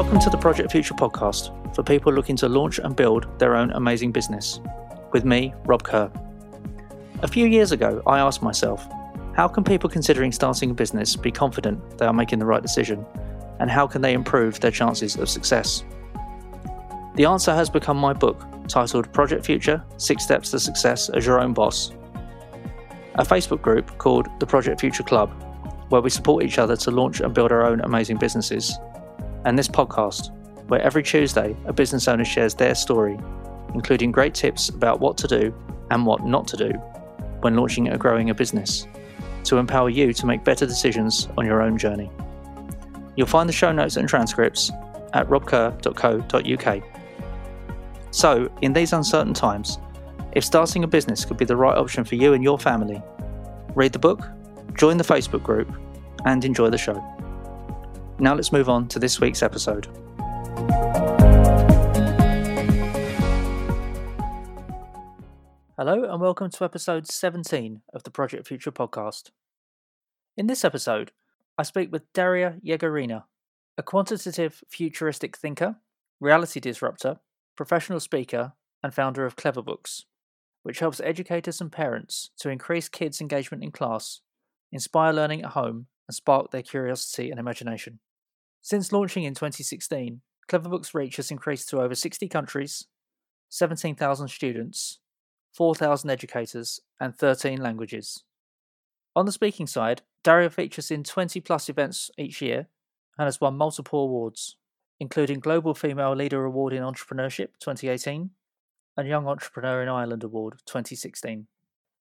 Welcome to the Project Future podcast for people looking to launch and build their own amazing business. With me, Rob Kerr. A few years ago, I asked myself, how can people considering starting a business be confident they are making the right decision? And how can they improve their chances of success? The answer has become my book, titled Project Future Six Steps to Success as Your Own Boss. A Facebook group called the Project Future Club, where we support each other to launch and build our own amazing businesses and this podcast, where every Tuesday a business owner shares their story, including great tips about what to do and what not to do when launching or growing a business, to empower you to make better decisions on your own journey. You'll find the show notes and transcripts at robkerr.co.uk. So, in these uncertain times, if starting a business could be the right option for you and your family, read the book, join the Facebook group, and enjoy the show. Now let's move on to this week's episode. Hello, and welcome to episode 17 of the Project Future podcast. In this episode, I speak with Darya Yegorina, a quantitative futuristic thinker, reality disruptor, professional speaker, and founder of CleverBooks, which helps educators and parents to increase kids' engagement in class, inspire learning at home, and spark their curiosity and imagination. Since launching in 2016, CleverBooks' reach has increased to over 60 countries, 17,000 students, 4,000 educators, and 13 languages. On the speaking side, Darya features in 20 plus events each year and has won multiple awards, including Global Female Leader Award in Entrepreneurship 2018 and Young Entrepreneur in Ireland Award 2016.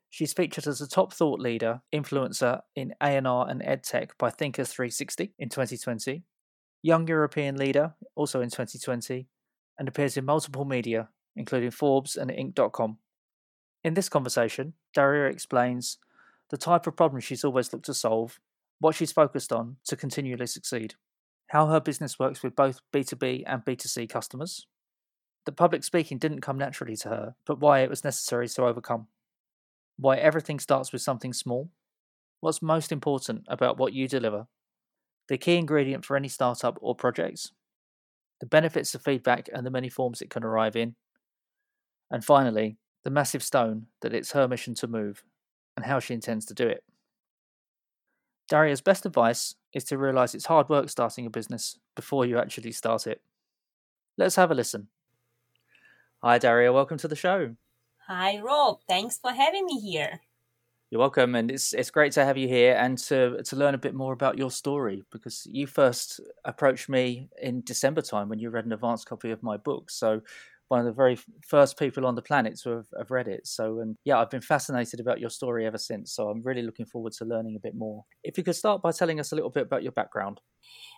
She's featured as a top thought leader, influencer in AR and EdTech by Thinkers 360 in 2020 Young European Leader, also in 2020, and appears in multiple media, including Forbes and Inc.com. In this conversation, Darya explains the type of problem she's always looked to solve, what she's focused on to continually succeed, how her business works with both B2B and B2C customers, that public speaking didn't come naturally to her, but why it was necessary to overcome, why everything starts with something small, what's most important about what you deliver the key ingredient for any startup or projects, the benefits of feedback and the many forms it can arrive in, and finally, the massive stone that it's her mission to move and how she intends to do it. Darya's best advice is to realize it's hard work starting a business before you actually start it. Let's have a listen. Hi, Darya. Welcome to the show. Hi, Rob. Thanks for having me here. You're welcome, and it's it's great to have you here and to to learn a bit more about your story because you first approached me in December time when you read an advanced copy of my book. So one of the very first people on the planet to have, have read it. So, and yeah, I've been fascinated about your story ever since. So, I'm really looking forward to learning a bit more. If you could start by telling us a little bit about your background.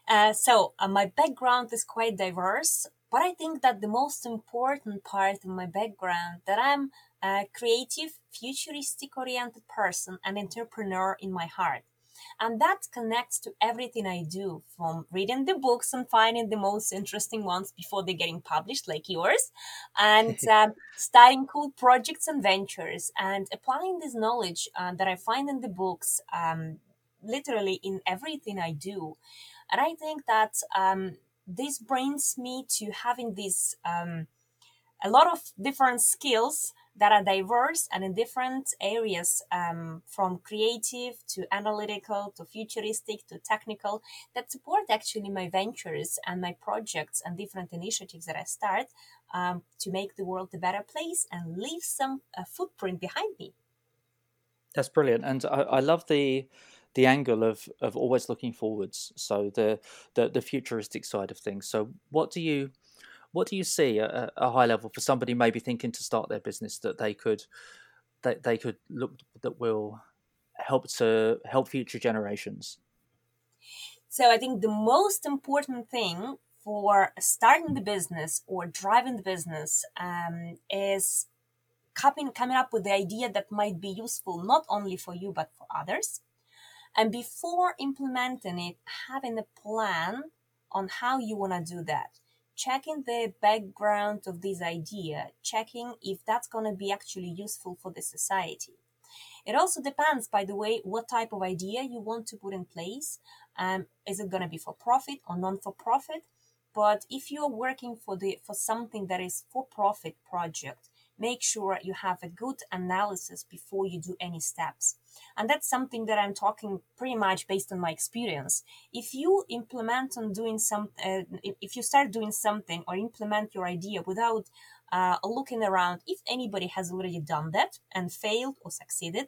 Uh, so, uh, my background is quite diverse, but I think that the most important part of my background that I'm a creative, futuristic oriented person and entrepreneur in my heart. And that connects to everything I do from reading the books and finding the most interesting ones before they're getting published, like yours, and um, starting cool projects and ventures and applying this knowledge uh, that I find in the books um, literally in everything I do. And I think that um, this brings me to having this um, a lot of different skills that are diverse and in different areas um, from creative to analytical to futuristic to technical that support actually my ventures and my projects and different initiatives that I start um, to make the world a better place and leave some uh, footprint behind me. That's brilliant, and I, I love the the angle of of always looking forwards. So the, the the futuristic side of things. So what do you what do you see at a high level for somebody maybe thinking to start their business that they could that they could look that will help to help future generations? So I think the most important thing for starting the business or driving the business um, is coming coming up with the idea that might be useful not only for you but for others. And before implementing it, having a plan on how you want to do that checking the background of this idea, checking if that's going to be actually useful for the society. It also depends, by the way, what type of idea you want to put in place. Um, is it going to be for profit or non for profit? but if you're working for the for something that is for profit project make sure you have a good analysis before you do any steps. And that's something that i'm talking pretty much based on my experience. If you implement on doing some uh, if you start doing something or implement your idea without uh, looking around if anybody has already done that and failed or succeeded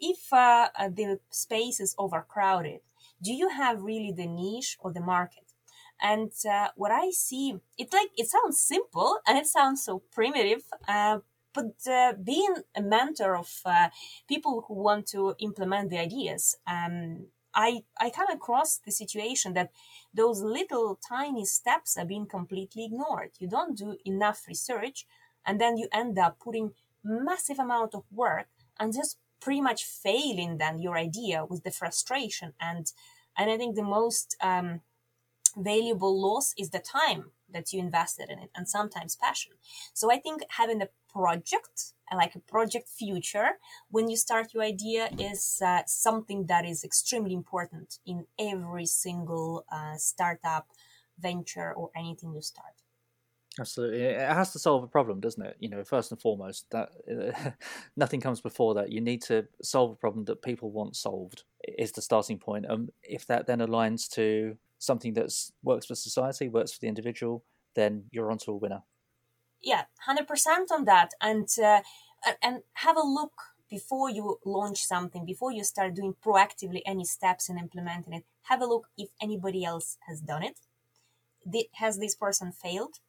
if uh, the space is overcrowded do you have really the niche or the market and uh, what I see, it like it sounds simple and it sounds so primitive, uh, but uh, being a mentor of uh, people who want to implement the ideas, um, I I come across the situation that those little tiny steps are being completely ignored. You don't do enough research, and then you end up putting massive amount of work and just pretty much failing then your idea with the frustration and and I think the most um, valuable loss is the time that you invested in it and sometimes passion. So I think having a project like a project future when you start your idea is uh, something that is extremely important in every single uh, startup venture or anything you start. Absolutely. It has to solve a problem doesn't it? You know first and foremost that uh, nothing comes before that. You need to solve a problem that people want solved is the starting point. And um, if that then aligns to something that works for society, works for the individual, then you're onto a winner. Yeah, hundred percent on that, and uh, and have a look before you launch something, before you start doing proactively any steps in implementing it. Have a look if anybody else has done it. Has this person failed?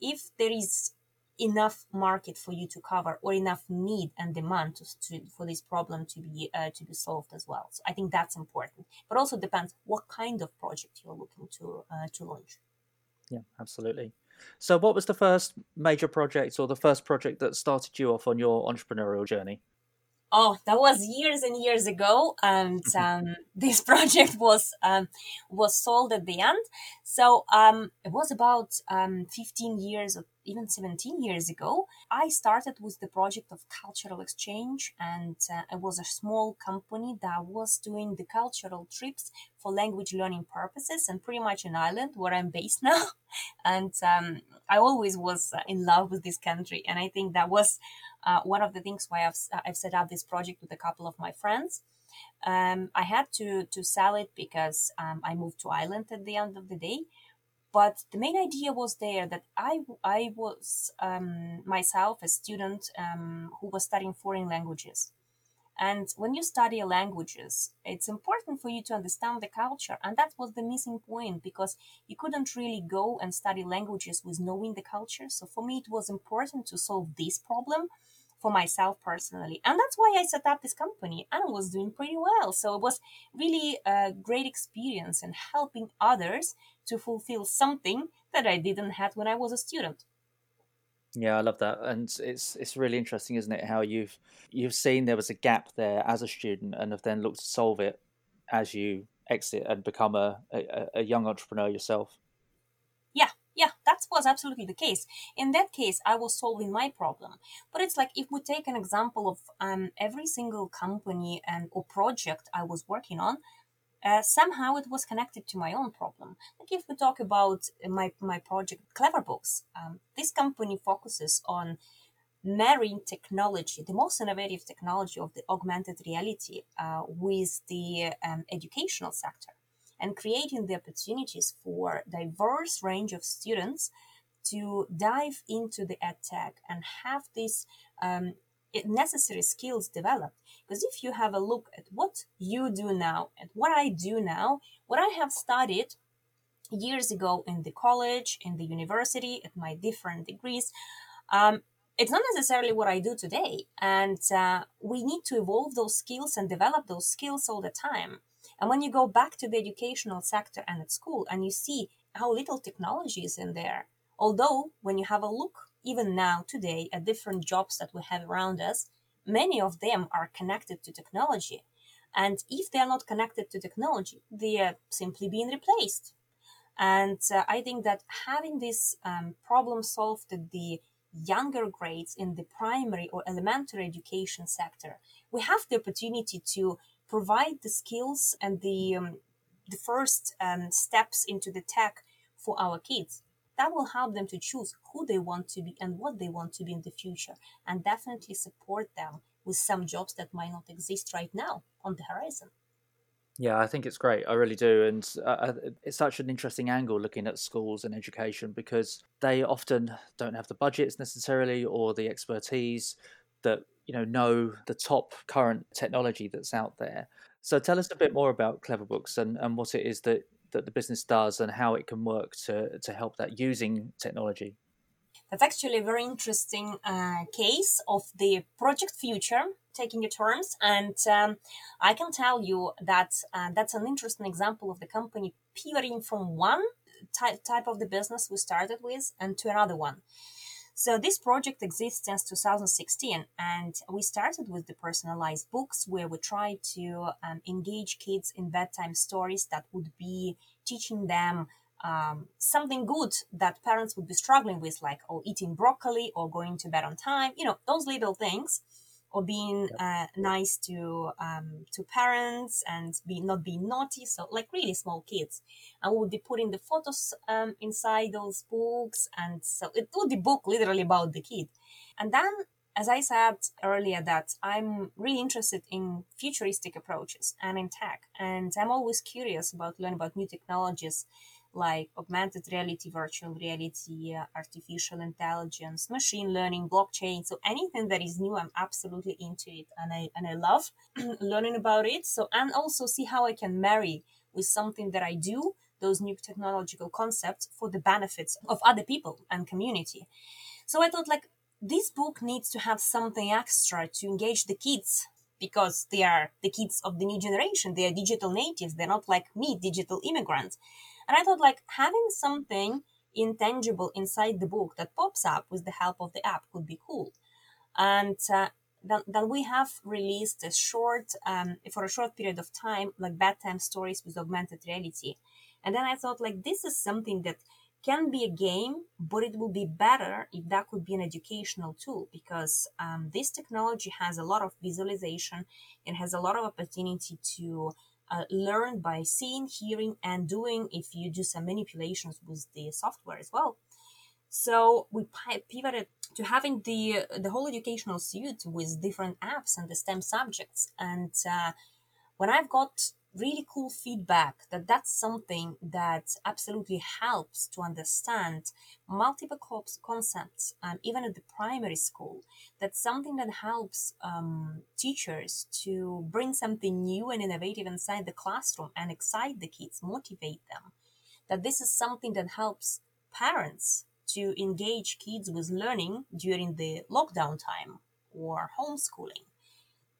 If there is enough market for you to cover or enough need and demand to, to, for this problem to be uh, to be solved as well. So i think that's important. But also depends what kind of project you're looking to uh, to launch. Yeah absolutely. So what was the first major project or the first project that started you off on your entrepreneurial journey? Oh that was years and years ago and mm-hmm. um, this project was um, was sold at the end. So um, it was about um, 15 years even 17 years ago i started with the project of cultural exchange and uh, it was a small company that was doing the cultural trips for language learning purposes and pretty much in Ireland where i'm based now and um, i always was in love with this country and i think that was uh, one of the things why I've, I've set up this project with a couple of my friends. Um, I had to to sell it because um, I moved to Ireland at the end of the day. But the main idea was there that I I was um, myself a student um, who was studying foreign languages, and when you study languages, it's important for you to understand the culture, and that was the missing point because you couldn't really go and study languages with knowing the culture. So for me, it was important to solve this problem for myself personally. And that's why I set up this company and was doing pretty well. So it was really a great experience and helping others to fulfill something that I didn't have when I was a student. Yeah, I love that, and it's it's really interesting, isn't it? How you've you've seen there was a gap there as a student, and have then looked to solve it as you exit and become a, a, a young entrepreneur yourself. Yeah, yeah, that was absolutely the case. In that case, I was solving my problem. But it's like if we take an example of um, every single company and or project I was working on, uh, somehow it was connected to my own problem. Like if we talk about my, my project CleverBooks, um, this company focuses on marrying technology, the most innovative technology of the augmented reality, uh, with the um, educational sector and creating the opportunities for diverse range of students to dive into the ed tech and have these um, necessary skills developed. Because if you have a look at what you do now and what I do now, what I have studied years ago in the college, in the university, at my different degrees, um, it's not necessarily what I do today. And uh, we need to evolve those skills and develop those skills all the time. And when you go back to the educational sector and at school and you see how little technology is in there, although when you have a look even now today at different jobs that we have around us, many of them are connected to technology. And if they are not connected to technology, they are simply being replaced. And uh, I think that having this um, problem solved at the younger grades in the primary or elementary education sector, we have the opportunity to provide the skills and the um, the first um, steps into the tech for our kids. That will help them to choose who they want to be and what they want to be in the future, and definitely support them with some jobs that might not exist right now on the horizon. Yeah, I think it's great. I really do. And uh, uh, it's such an interesting angle looking at schools and education because they often don't have the budgets necessarily or the expertise that, you know, know the top current technology that's out there. So tell us a bit more about CleverBooks and, and what it is that, that the business does and how it can work to, to help that using technology. That's actually a very interesting uh, case of the project future taking your terms. And um, I can tell you that uh, that's an interesting example of the company pivoting from one type, type of the business we started with and to another one. So this project exists since 2016, and we started with the personalized books where we try to um, engage kids in bedtime stories that would be teaching them um, something good that parents would be struggling with, like oh, eating broccoli or going to bed on time, you know, those little things, or being uh, nice to um, to parents and be not being naughty. So like really small kids, and we would be putting the photos um, inside those books, and so it would be book literally about the kid, and then. As I said earlier, that I'm really interested in futuristic approaches and in tech, and I'm always curious about learning about new technologies like augmented reality, virtual reality, uh, artificial intelligence, machine learning, blockchain. So anything that is new, I'm absolutely into it, and I and I love learning about it. So and also see how I can marry with something that I do those new technological concepts for the benefits of other people and community. So I thought like this book needs to have something extra to engage the kids because they are the kids of the new generation. They are digital natives. They're not like me, digital immigrants. And I thought like having something intangible inside the book that pops up with the help of the app would be cool. And uh, then, we have released a short, um, for a short period of time, like bedtime stories with augmented reality. And then I thought like this is something that can be a game, but it will be better if that could be an educational tool because um, this technology has a lot of visualization. It has a lot of opportunity to uh, learn by seeing, hearing, and doing if you do some manipulations with the software as well. So we pivoted to having the the whole educational suite with different apps and the STEM subjects. And uh, when I've got really cool feedback that that's something that absolutely helps to understand multiple concepts um, even at the primary school. That's something that helps um, teachers to bring something new and innovative inside the classroom and excite the kids motivate them. That this is something that helps parents to engage kids with learning during the lockdown time or homeschooling.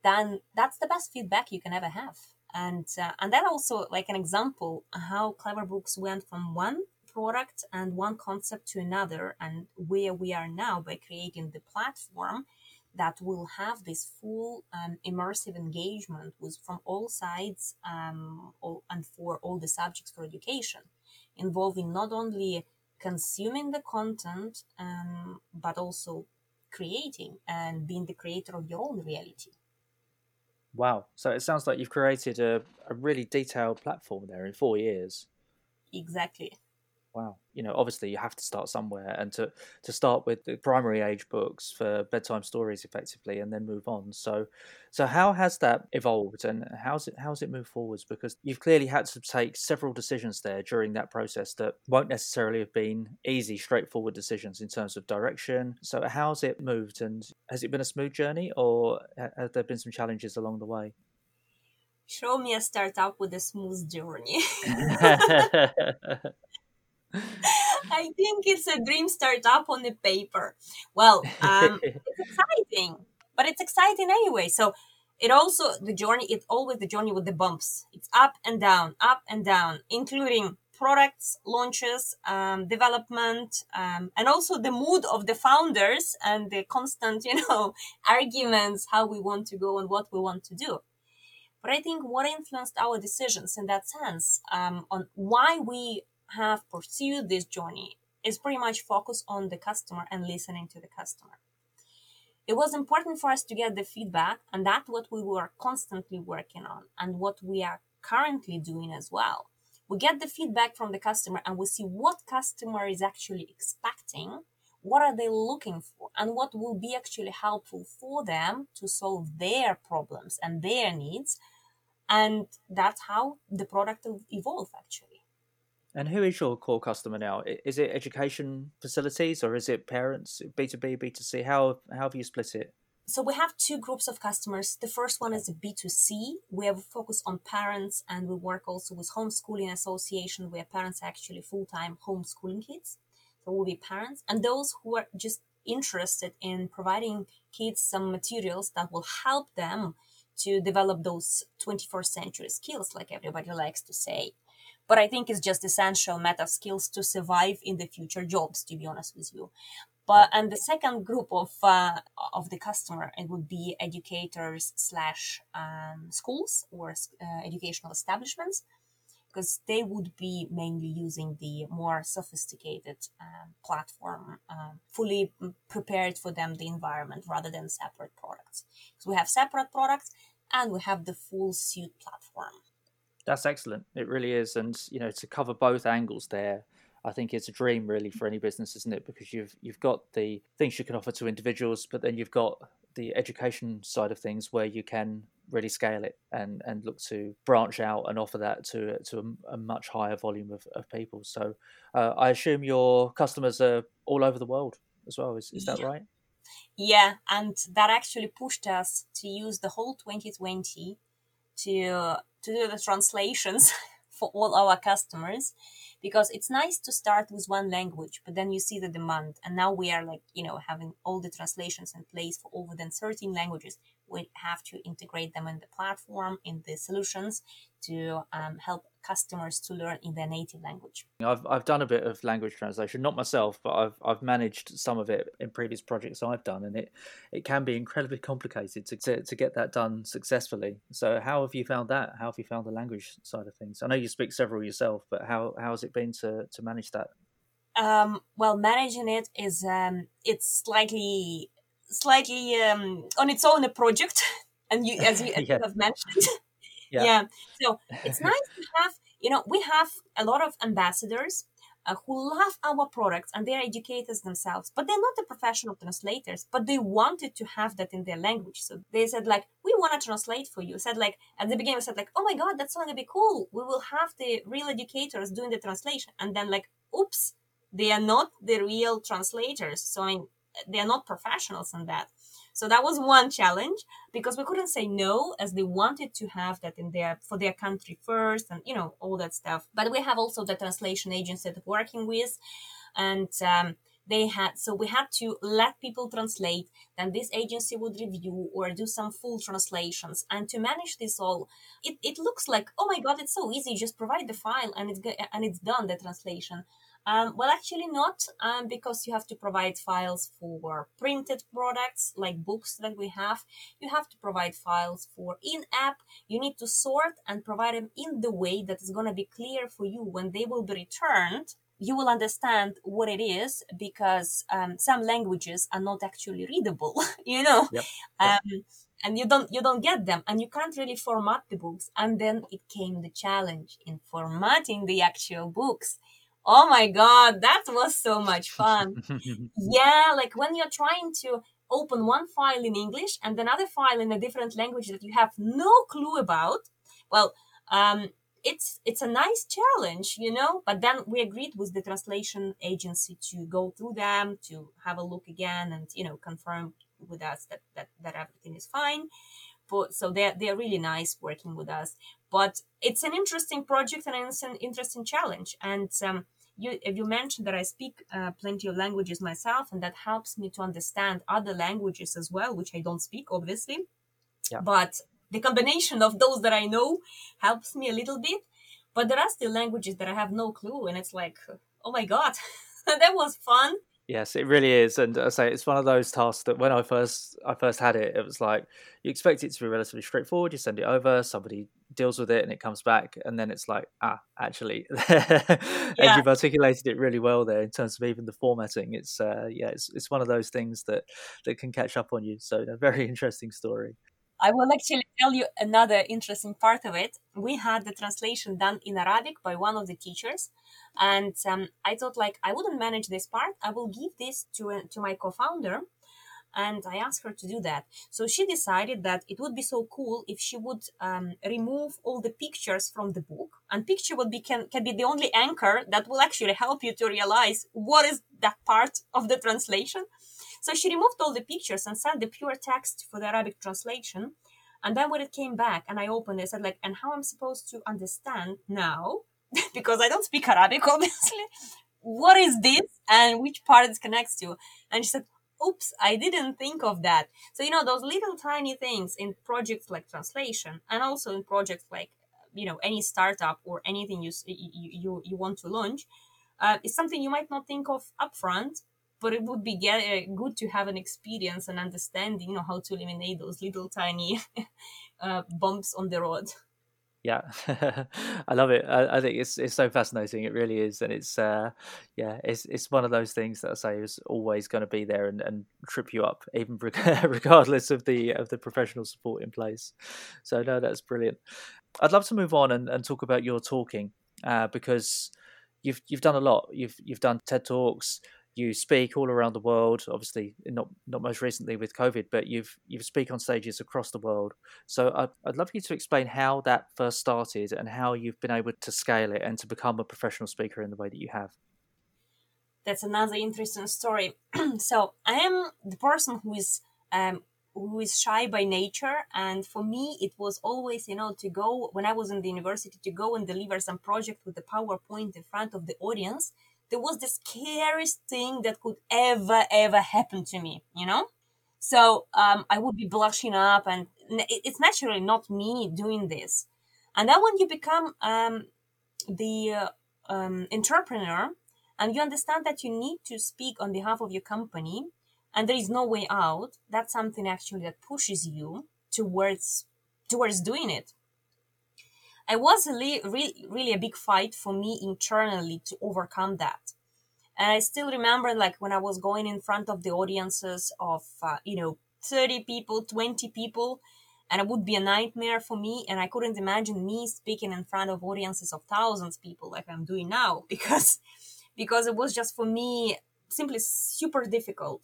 Then that's the best feedback you can ever have and uh, and that also like an example how CleverBooks went from one product and one concept to another and where we are now by creating the platform that will have this full um, immersive engagement with from all sides um, all, and for all the subjects for education involving not only consuming the content um, but also creating and being the creator of your own reality Wow. So it sounds like you've created a, a really detailed platform there in four years. Exactly. Wow. You know, obviously you have to start somewhere and to, to start with the primary age books for bedtime stories effectively and then move on. So so how has that evolved and how's it how's it moved forwards? Because you've clearly had to take several decisions there during that process that won't necessarily have been easy, straightforward decisions in terms of direction. So how's it moved and has it been a smooth journey or have there been some challenges along the way? Show me a startup with a smooth journey. I think it's a dream startup on the paper. Well, um, it's exciting, but it's exciting anyway. So it also the journey. It's always the journey with the bumps. It's up and down, up and down, including products launches, um, development, um, and also the mood of the founders and the constant, you know, arguments how we want to go and what we want to do. But I think what influenced our decisions in that sense um, on why we have pursued this journey is pretty much focused on the customer and listening to the customer. It was important for us to get the feedback, and that's what we were constantly working on, and what we are currently doing as well. we get the feedback from the customer and we see what customer is actually expecting what are they looking for and what will be actually helpful for them to solve their problems and their needs and that's how the product will evolve actually and who is your core customer now is it education facilities or is it parents b2b b2c how how have you split it so we have two groups of customers. The first one is B2C. We have a focus on parents and we work also with homeschooling association where parents actually full-time homeschooling kids. So we'll be parents and those who are just interested in providing kids some materials that will help them to develop those 21st century skills, like everybody likes to say. But I think it's just essential meta skills to survive in the future jobs, to be honest with you. But and the second group of uh, of the customer it would be educators slash um, schools or uh, educational establishments because they would be mainly using the more sophisticated um, platform, um, fully prepared for them the environment rather than separate products. So we have separate products and we have the full suite platform. That's excellent. It really is, and you know to cover both angles there. I think it's a dream really for any business, isn't it? Because you've you've got the things you can offer to individuals, but then you've got the education side of things where you can really scale it and, and look to branch out and offer that to to a, a much higher volume of, of people. So uh, I assume your customers are all over the world as well. Is, is that yeah. right? Yeah, and that actually pushed us to use the whole 2020 to to do the translations for all our customers because it's nice to start with one language but then you see the demand. And now we are like you know having all the translations in place for over than 13 languages we have to integrate them in the platform in the solutions to um, help customers to learn in their native language. I've, I've done a bit of language translation, not myself, but I've, I've managed some of it in previous projects I've done, and it, it can be incredibly complicated to, to, to get that done successfully. So, how have you found that? How have you found the language side of things? I know you speak several yourself, but how, how has it been to, to manage that? Um, well, managing it is um, it's slightly slightly um, on its own a project, and you as you, as yeah. you have mentioned. Yeah. yeah. So it's nice to have, you know, we have a lot of ambassadors uh, who love our products and they're educators themselves, but they're not the professional translators, but they wanted to have that in their language. So they said like, we want to translate for you. Said like, at the beginning, we said like, oh my God, that's going to be cool. We will have the real educators doing the translation. And then like, oops, they are not the real translators. So I mean, they are not professionals in that. So that was one challenge because we couldn't say no as they wanted to have that in their for their country first and you know all that stuff. But we have also the translation agency that we're working with, and um, they had so we had to let people translate. Then this agency would review or do some full translations, and to manage this all, it, it looks like oh my god, it's so easy. Just provide the file and it's and it's done the translation. Um, well, actually not, um, because you have to provide files for printed products like books that we have. You have to provide files for in-app. You need to sort and provide them in the way that is going to be clear for you when they will be returned. You will understand what it is because um, some languages are not actually readable. you know. Yep. Yep um, and you don't you don't get them and you can't really format the books and then it came the challenge in formatting the actual books Oh my God, that was so much fun. yeah, like when you're trying to open one file in English and another file in a different language that you have no clue about. Well, um, it's it's a nice challenge, you know. But then we agreed with the translation agency to go through them, to have a look again, and you know confirm with us that that, that everything is fine. But so they're they're really nice working with us. But it's an interesting project and it's an interesting challenge. And um, you, you mentioned that I speak uh, plenty of languages myself, and that helps me to understand other languages as well, which I don't speak, obviously. Yeah. But the combination of those that I know helps me a little bit. But there are still languages that I have no clue, and it's like, oh my god, that was fun. Yes, it really is, and I say it's one of those tasks that when I first I first had it, it was like you expect it to be relatively straightforward. You send it over, somebody deals with it, and it comes back, and then it's like ah, actually, and you've articulated it really well there in terms of even the formatting. It's uh, yeah, it's it's one of those things that that can catch up on you. So a very interesting story. I will actually tell you another interesting part of it. We had the translation done in Arabic by one of the teachers, and um, I thought like I wouldn't manage this part. I will give this to uh, to my co-founder, and I asked her to do that. So she decided that it would be so cool if she would um, remove all the pictures from the book, and picture would be can can be the only anchor that will actually help you to realize what is that part of the translation. So she removed all the pictures and sent the pure text for the Arabic translation. And then when it came back and I opened it, I said like, and how am I'm supposed to understand now, because I don't speak Arabic, obviously, what is this and which part it connects to? And she said, oops, I didn't think of that. So, you know, those little tiny things in projects like translation and also in projects like, you know, any startup or anything you, you, you, want to launch uh, is something you might not think of upfront, but it would be get, uh, good to have an experience and understanding, you know, how to eliminate those little tiny uh, bumps on the road. Yeah, I love it. I, I, think it's it's so fascinating. It really is, and it's uh, yeah, it's it's one of those things that I say is always going to be there and, and trip you up, even regardless of the of the professional support in place. So no, that's brilliant. I'd love to move on and, and talk about your talking uh, because you've you've done a lot. You've you've done TED talks you speak all around the world. Obviously, not not most recently with COVID, but you've you speak on stages across the world. So I'd, I'd love you to explain how that first started and how you've been able to scale it and to become a professional speaker in the way that you have. That's another interesting story. so I am the person who is um, who is shy by nature and for me it was always you know to go when i was in the university to go and deliver some project with the powerpoint in front of the audience there was the scariest thing that could ever, ever happen to me, you know? So um, I would be blushing up, and it's naturally not me doing this. And then when you become um, the uh, um, entrepreneur and you understand that you need to speak on behalf of your company and there is no way out, that's something actually that pushes you towards towards doing it. It was really, really, really a big fight for me internally to overcome that. And I still remember, like, when I was going in front of the audiences of, uh, you know, 30 people, 20 people, and it would be a nightmare for me. And I couldn't imagine me speaking in front of audiences of thousands of people like I'm doing now because, because it was just for me simply super difficult.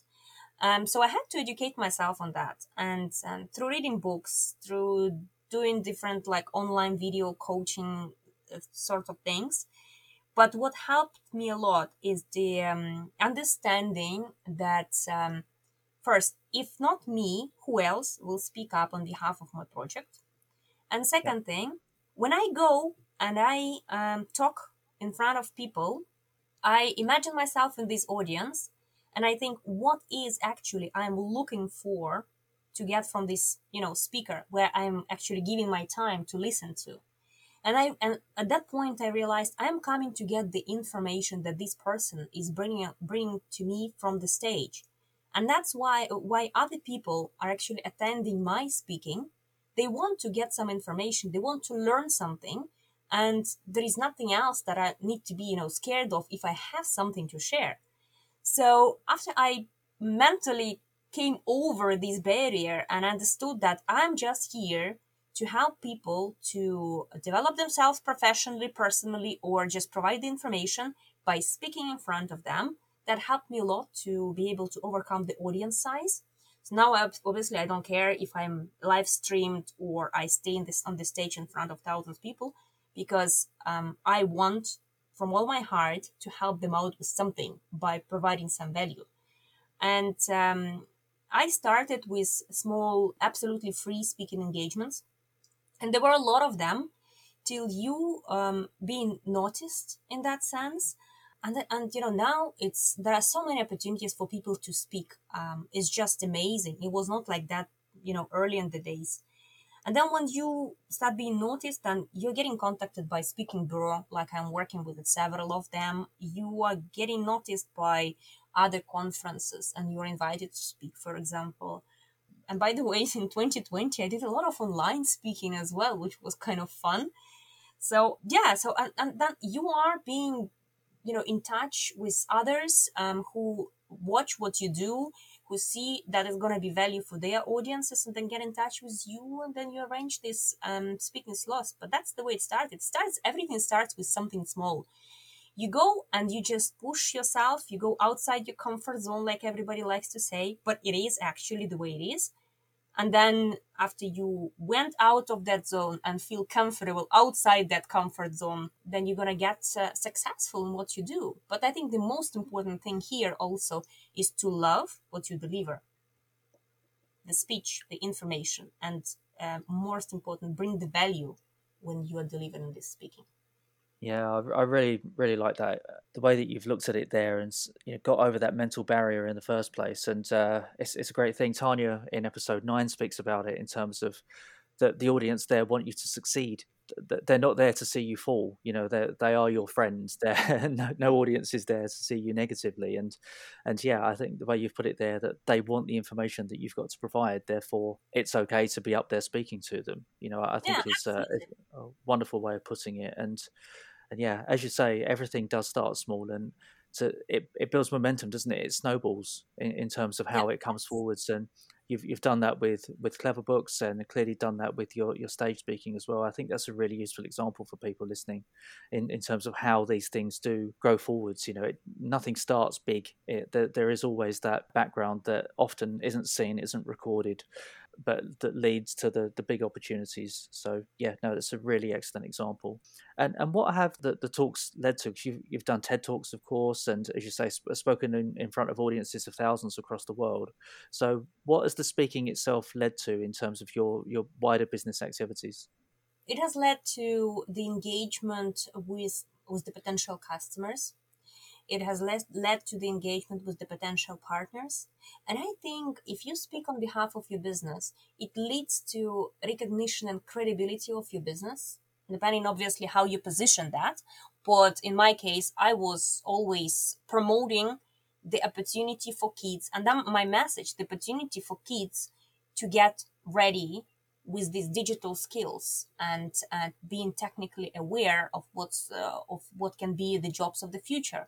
Um, so I had to educate myself on that. And um, through reading books, through doing different like online video coaching uh, sort of things. But what helped me a lot is the um, understanding that um, first, if not me, who else will speak up on behalf of my project? And second yeah. thing, when I go and I um, talk in front of people, I imagine myself in this audience and I think what is actually I'm looking for to get from this you know speaker where i'm actually giving my time to listen to. And i and at that point i realized i'm coming to get the information that this person is bringing bringing to me from the stage. And that's why why other people are actually attending my speaking. They want to get some information. They want to learn something. And there is nothing else that i need to be you know scared of if i have something to share. So after i mentally came over this barrier and understood that I'm just here to help people to develop themselves professionally, personally, or just provide the information by speaking in front of them. That helped me a lot to be able to overcome the audience size. So now, obviously, I don't care if I'm live streamed or I stay in this on the stage in front of thousands of people because um, I want from all my heart to help them out with something by providing some value. And um, I started with small, absolutely free speaking engagements, and there were a lot of them till you um, being noticed in that sense. And, and you know now it's there are so many opportunities for people to speak. Um, it's just amazing. It was not like that, you know, early in the days. And then when you start being noticed and you're getting contacted by speaking bureau, like I'm working with several of them, you are getting noticed by other conferences and you're invited to speak, for example. And by the way, in 2020, I did a lot of online speaking as well, which was kind of fun. So yeah, so and, and then you are being, you know, in touch with others um, who watch what you do, who see that it's going to be value for their audiences and then get in touch with you and then you arrange this um, speaking slots. But that's the way it started. It starts, everything starts with something small. You go and you just push yourself. You go outside your comfort zone, like everybody likes to say, but it is actually the way it is. And then after you went out of that zone and feel comfortable outside that comfort zone, then you're going to get uh, successful in what you do. But I think the most important thing here also is to love what you deliver the speech, the information, and uh, most important, bring the value when you are delivering this speaking. Yeah, I, I really, really like that the way that you've looked at it there and you know, got over that mental barrier in the first place. And uh, it's it's a great thing. Tanya in episode nine speaks about it in terms of that the audience there want you to succeed. They're not there to see you fall. You know, they they are your friends. They're no, no audience is there to see you negatively. And and yeah, I think the way you've put it there that they want the information that you've got to provide. Therefore, it's okay to be up there speaking to them. You know, I think yeah, it's a, a wonderful way of putting it. And and yeah, as you say, everything does start small and so it, it builds momentum, doesn't it? It snowballs in, in terms of how yeah. it comes forwards. And you've you've done that with with CleverBooks and clearly done that with your your stage speaking as well. I think that's a really useful example for people listening, in in terms of how these things do grow forwards. You know, it, nothing starts big. It, there, there is always that background that often isn't seen, isn't recorded, but that leads to the the big opportunities. So yeah, no, that's a really excellent example. And and what have the, the talks led to? You've you've done TED talks, of course, and as you say, sp- uh, spoken in, in front of audiences of thousands across the world. So what has the speaking itself led to in terms of your your wider business activities? It has led to the engagement with with the potential customers it has led, led to the engagement with the potential partners. And I think if you speak on behalf of your business, it leads to recognition and credibility of your business, depending obviously how you position that. But in my case, I was always promoting the opportunity for kids and then my message, the opportunity for kids to get ready with these digital skills and uh, being technically aware of what's uh, of what can be the jobs of the future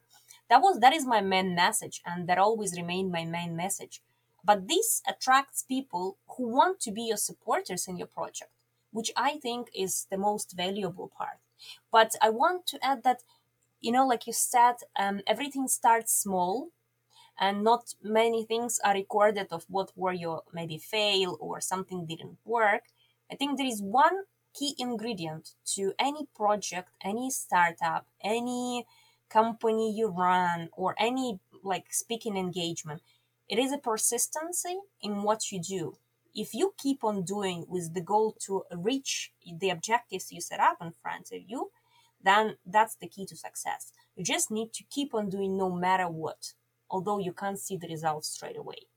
that was that is my main message and that always remained my main message. But this attracts people who want to be your supporters in your project which i think is the most valuable part. But i want to add that you know like you said um, everything starts small and not many things are recorded of what were your maybe fail or something didn't work. I think there is one key ingredient to any project any startup any company you run or any like speaking engagement it is a persistency in what you do. If you keep on doing with the goal to reach the objectives you set up in front of you then that's the key to success. You just need to keep on doing no matter what although you can't see the results straight away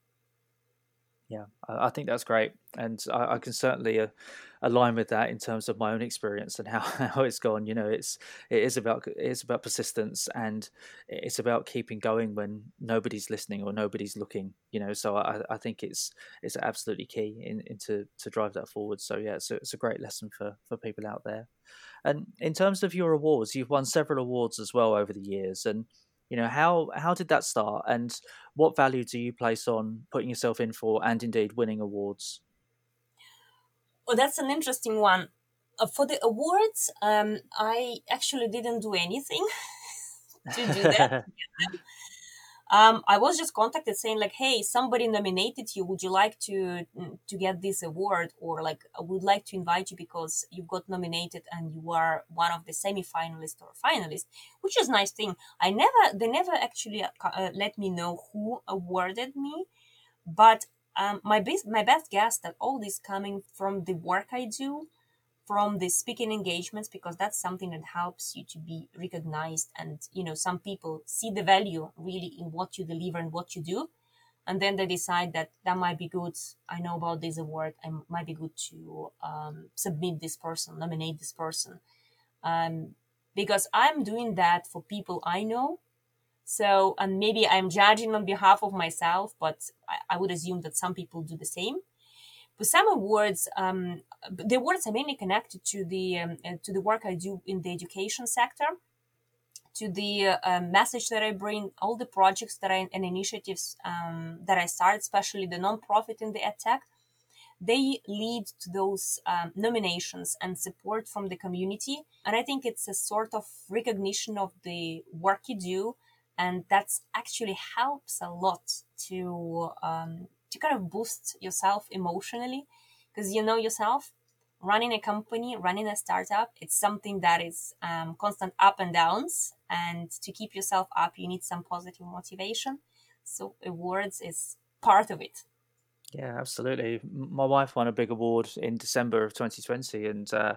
yeah, I, think that's great, and I, I can certainly uh, align with that in terms of my own experience and how, how it's gone. You know, it's it is about it is about persistence and it's about keeping going when nobody's listening or nobody's looking. You know, so I, I think it's it's absolutely key in, in to, to drive that forward. So yeah, it's a, it's a great lesson for for people out there. And in terms of your awards, you've won several awards as well over the years, and you know how how did that start? And what value do you place on putting yourself in for and indeed winning awards? Well that's an interesting one. Uh, for the awards um, i actually didn't do anything to do that um, I was just contacted saying like, "Hey, somebody nominated you. Would you like to mm, to get this award, or like, I would like to invite you because you got nominated and you are one of the semi-finalists or finalists," which is nice thing. I never, they never actually uh, uh let me know who awarded me, but um, my best my best guess that all this coming from the work I do from the speaking engagements because that's something that helps you to be recognized and you know some people see the value really in what you deliver and what you do. And then they decide that that might be good. I know about this award. I might be good to um, submit this person nominate this person. Um, because i'm doing that for people i know. So and maybe i'm judging on behalf of myself but I, I would assume that some people do the same but some awards, um, the awards are mainly connected to the um, uh, to the work I do in the education sector. to the uh, message that I bring, all the projects that I and initiatives um, that I start, especially the nonprofit in the edtech, they lead to those um, nominations and support from the community. And I think it's a sort of recognition of the work you do, and that's actually helps a lot to um, to kind of boost yourself emotionally because you know yourself running a company, running a startup, it's something that is um, constant up and downs. And to keep yourself up, you need some positive motivation. So awards is part of it. Yeah, absolutely. My wife won a big award in December of 2020, and uh,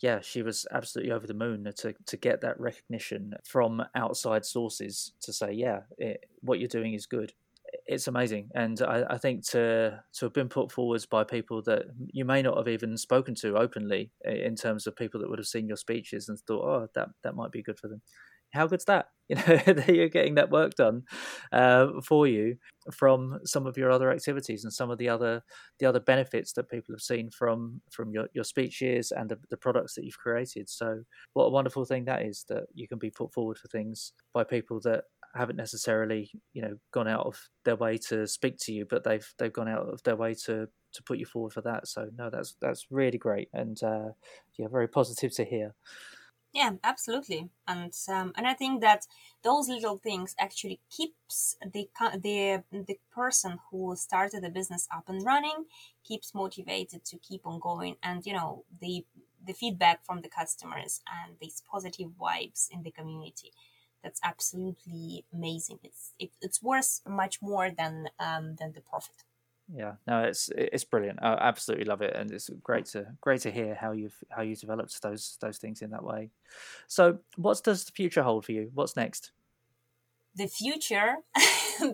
yeah, she was absolutely over the moon to to get that recognition from outside sources to say, yeah, it, what you're doing is good it's amazing, and I, I, think to to have been put forwards by people that you may not have even spoken to openly, in terms of people that would have seen your speeches and thought, oh, that that might be good for them. How good's that? You know that you're getting that work done uh, for you from some of your other activities and some of the other the other benefits that people have seen from from your, your speeches and the, the products that you've created. So what a wonderful thing that is that you can be put forward for things by people that haven't necessarily you know gone out of their way to speak to you, but they've they've gone out of their way to to put you forward for that. So no, that's that's really great and uh, yeah, very positive to hear. Yeah, absolutely, and um, and I think that those little things actually keeps the the the person who started the business up and running, keeps motivated to keep on going, and you know the the feedback from the customers and these positive vibes in the community that's absolutely amazing. It's it, it's worth much more than um, than the profit. Yeah, no, it's it's brilliant. I absolutely love it, and it's great to great to hear how you've how you developed those those things in that way. So, what does the future hold for you? What's next? The future,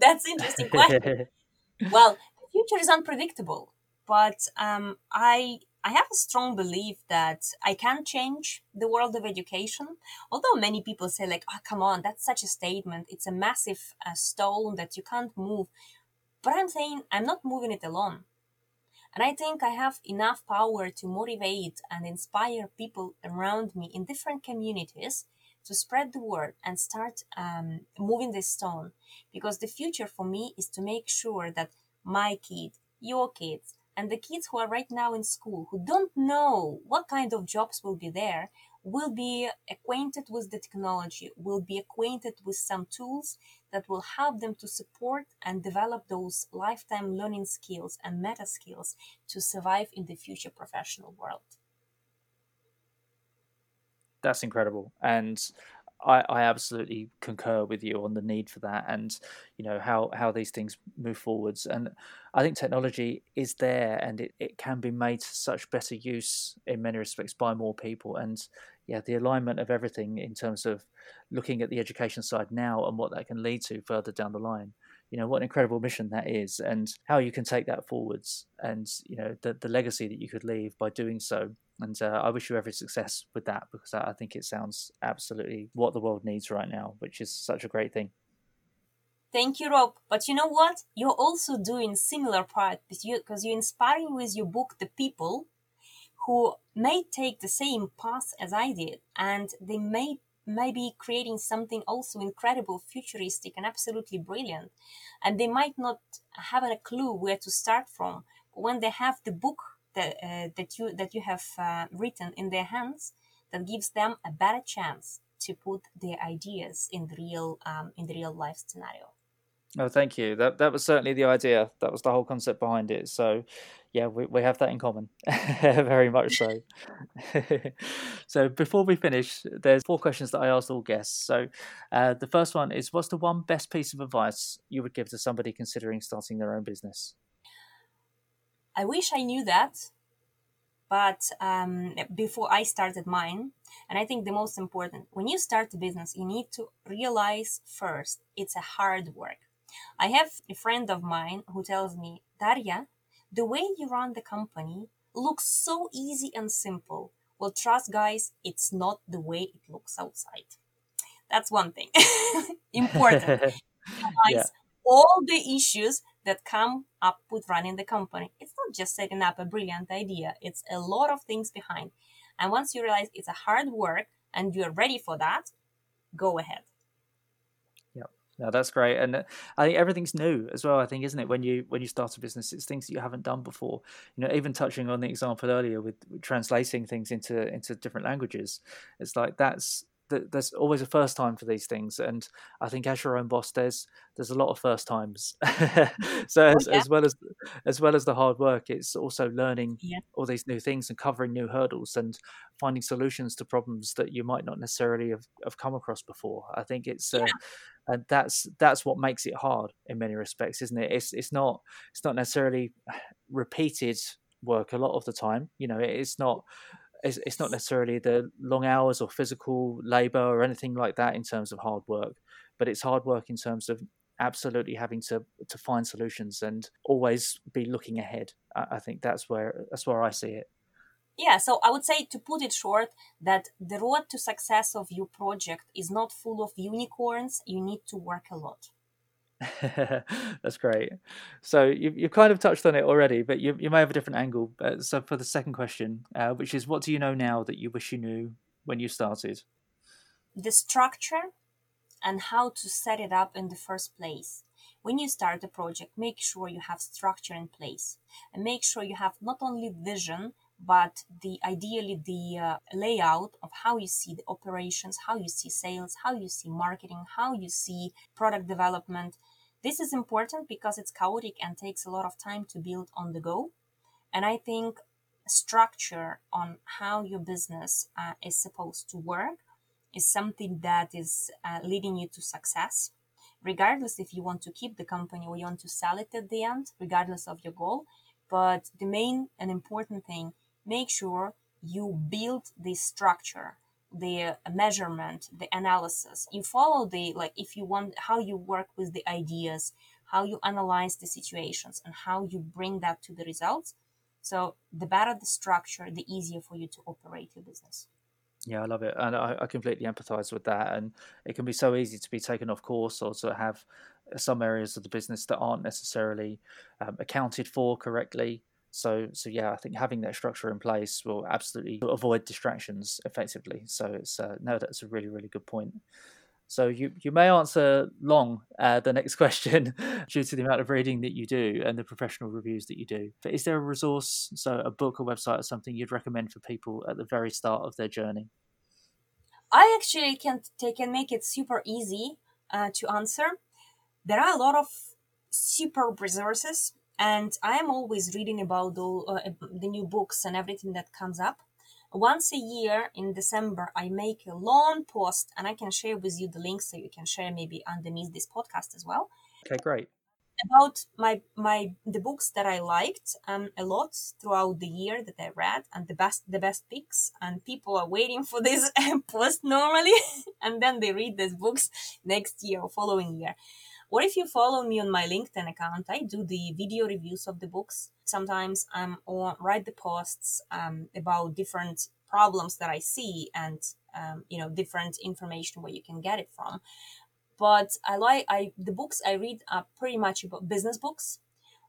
that's interesting question. well, the future is unpredictable, but um, I I have a strong belief that I can change the world of education. Although many people say, like, oh, come on, that's such a statement. It's a massive uh, stone that you can't move. But I'm saying I'm not moving it alone. And I think I have enough power to motivate and inspire people around me in different communities to spread the word and start um, moving this stone. Because the future for me is to make sure that my kid, your kids, and the kids who are right now in school who don't know what kind of jobs will be there will be acquainted with the technology, will be acquainted with some tools that will help them to support and develop those lifetime learning skills and meta skills to survive in the future professional world. That's incredible. And I, I absolutely concur with you on the need for that and you know how how these things move forwards. And I think technology is there and it, it can be made to such better use in many respects by more people. And yeah the alignment of everything in terms of looking at the education side now and what that can lead to further down the line. You know what an incredible mission that is and how you can take that forwards and you know the, the legacy that you could leave by doing so and uh, I wish you every success with that because I think it sounds absolutely what the world needs right now, which is such a great thing. Thank you, Rob. But you know what? You're also doing similar part because you, you're inspiring with your book the people who may take the same path as I did, and they may may be creating something also incredible, futuristic, and absolutely brilliant. And they might not have a clue where to start from. But when they have the book that, uh, that you that you have uh, written in their hands that gives them a better chance to put their ideas in the real um, in the real life scenario. Oh, thank you. That that was certainly the idea. That was the whole concept behind it. So, yeah, we, we have that in common, very much so. so, before we finish, there's four questions that I asked all guests. So, uh, the first one is: What's the one best piece of advice you would give to somebody considering starting their own business? I wish I knew that, but um, before I started mine, and I think the most important, when you start a business, you need to realize first it's a hard work. I have a friend of mine who tells me, Darya, the way you run the company looks so easy and simple. Well, trust, guys, it's not the way it looks outside. That's one thing important. yeah. All the issues that come up with running the company. It's not just setting up a brilliant idea, it's a lot of things behind. And once you realize it's a hard work and you're ready for that, go ahead. Yeah, No, that's great, and uh, I think everything's new as well. I think, isn't it? When you when you start a business, it's things that you haven't done before. You know, even touching on the example earlier with, with translating things into into different languages, it's like that's there's always a first time for these things, and I think as your own boss, there's there's a lot of first times. so as, oh, yeah. as, well as as well as the hard work, it's also learning yeah. all these new things and covering new hurdles and finding solutions to problems that you might not necessarily have, have come across before. I think it's uh, and that's that's what makes it hard in many respects, isn't it? It's it's not it's not necessarily repeated work a lot of the time. You know, it's not it's, it's not necessarily the long hours or physical labor or anything like that in terms of hard work, but it's hard work in terms of absolutely having to to find solutions and always be looking ahead. I, I think that's where that's where I see it. Yeah, so I would say to put it short, that the road to success of your project is not full of unicorns. You need to work a lot. That's great. So you you kind of touched on it already, but you you may have a different angle. so for the second question, uh, which is, what do you know now that you wish you knew when you started? The structure and how to set it up in the first place. When you start a project, make sure you have structure in place, and make sure you have not only vision but the ideally the uh, layout of how you see the operations how you see sales how you see marketing how you see product development this is important because it's chaotic and takes a lot of time to build on the go. And i think structure on how your business uh, is supposed to work is something that is uh, leading you to success. Regardless if you want to keep the company or you want to sell it at the end regardless of your goal. But the main and important thing make sure you build the structure the measurement the analysis you follow the like if you want how you work with the ideas how you analyze the situations and how you bring that to the results so the better the structure the easier for you to operate your business yeah, I love it, and I, I, completely empathise with that. And it can be so easy to be taken off course, or to have some areas of the business that aren't necessarily um, accounted for correctly. So, so yeah, I think having that structure in place will absolutely avoid distractions effectively. So it's uh, no, that's a really, really good point. So you, you may answer long uh, the next question due to the amount of reading that you do and the professional reviews that you do. But is there a resource, so a book, a website, or something you'd recommend for people at the very start of their journey? I actually can take and make it super easy uh, to answer. There are a lot of super resources and I am always reading about the, uh, the new books and everything that comes up. Once a year in December, I make a long post and I can share with you the link so you can share maybe underneath this podcast as well. Okay, great. About my my the books that I liked um, a lot throughout the year that I read and the best the best picks and people are waiting for this post normally and then they read these books next year or following year. Or if you follow me on my LinkedIn account, I do the video reviews of the books. Sometimes I'm on write the posts um, about different problems that I see and um, you know different information where you can get it from. But I like I the books I read are pretty much about business books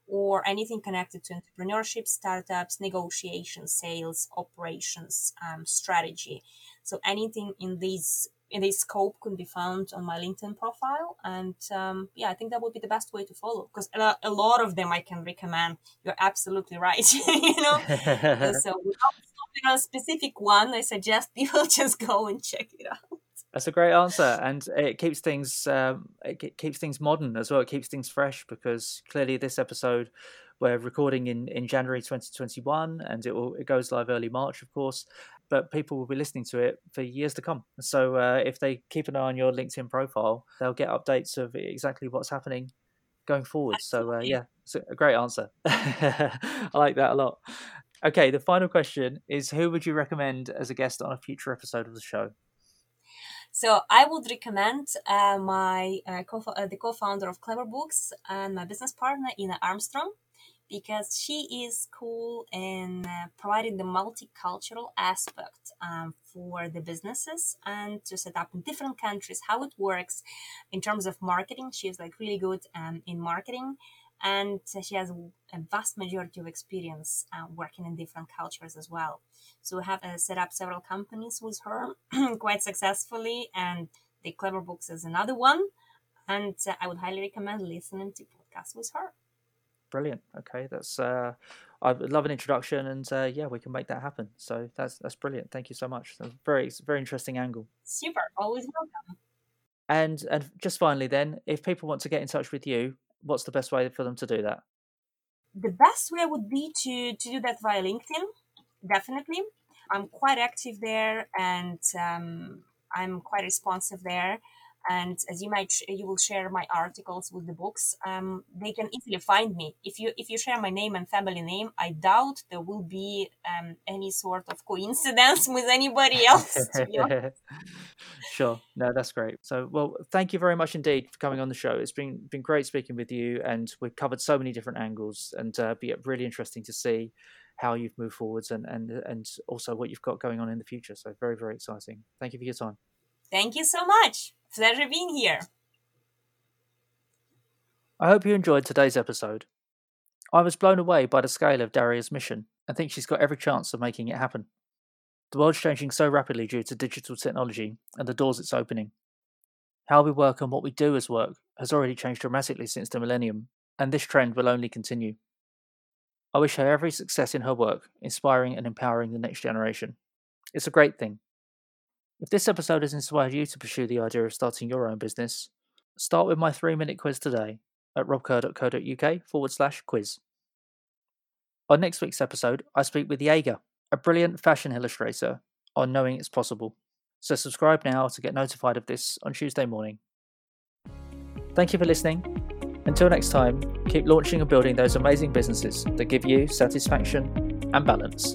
or anything connected to entrepreneurship, startups, negotiations, sales, operations, um, strategy. So anything in these in this scope can be found on my LinkedIn profile. And um, yeah, I think that would be the best way to follow because a lot of them I can recommend. You're absolutely right. you know, so without stopping on a specific one, I suggest people just go and check it out. That's a great answer, and it keeps things um, it keeps things modern as well. It keeps things fresh because clearly this episode we're recording in, in January 2021, and it will it goes live early March, of course but people will be listening to it for years to come. So uh, if they keep an eye on your LinkedIn profile, they'll get updates of exactly what's happening going forward. So uh, yeah, it's a great answer. I like that a lot. Okay, the final question is: Who would you recommend as a guest on a future episode of the show? So I would recommend uh, my uh, co- uh, the co-founder of CleverBooks and my business partner Ina Armstrong because she is cool in uh, providing the multicultural aspect um, for the businesses and to set up in different countries how it works in terms of marketing she's like really good um, in marketing and she has a vast majority of experience uh, working in different cultures as well so we have uh, set up several companies with her quite successfully and The CleverBooks is another one. And uh, I would highly recommend listening to podcasts with her. Brilliant. Okay, that's uh, I love an introduction, and uh, yeah, we can make that happen. So that's that's brilliant. Thank you so much. That's very very interesting angle. Super. Always welcome. And and just finally, then, if people want to get in touch with you, what's the best way for them to do that? The best way would be to to do that via LinkedIn. Definitely, I'm quite active there, and um, I'm quite responsive there and as you might you will share my articles with the books um, they can easily find me. If you if you share my name and family name i doubt there will be um, any sort of coincidence with anybody else sure. No that's great. So well thank you very much indeed for coming on the show. It's been been great speaking with you and we've covered so many different angles and uh, be really interesting to see how you've moved forwards and and and also what you've got going on in the future. So very very exciting. Thank you for your time. Thank you so much Pleasure being here. I hope you enjoyed today's episode. I was blown away by the scale of Darya's mission and think she's got every chance of making it happen. The world's changing so rapidly due to digital technology and the doors it's opening. How we work and what we do as work has already changed dramatically since the millennium, and this trend will only continue. I wish her every success in her work, inspiring and empowering the next generation. It's a great thing, if this episode has inspired you to pursue the idea of starting your own business, start with my three minute quiz today at robkerr.co.uk forward slash quiz. On next week's episode, I speak with Jaeger, a brilliant fashion illustrator, on knowing it's possible. So subscribe now to get notified of this on Tuesday morning. Thank you for listening. Until next time, keep launching and building those amazing businesses that give you satisfaction and balance.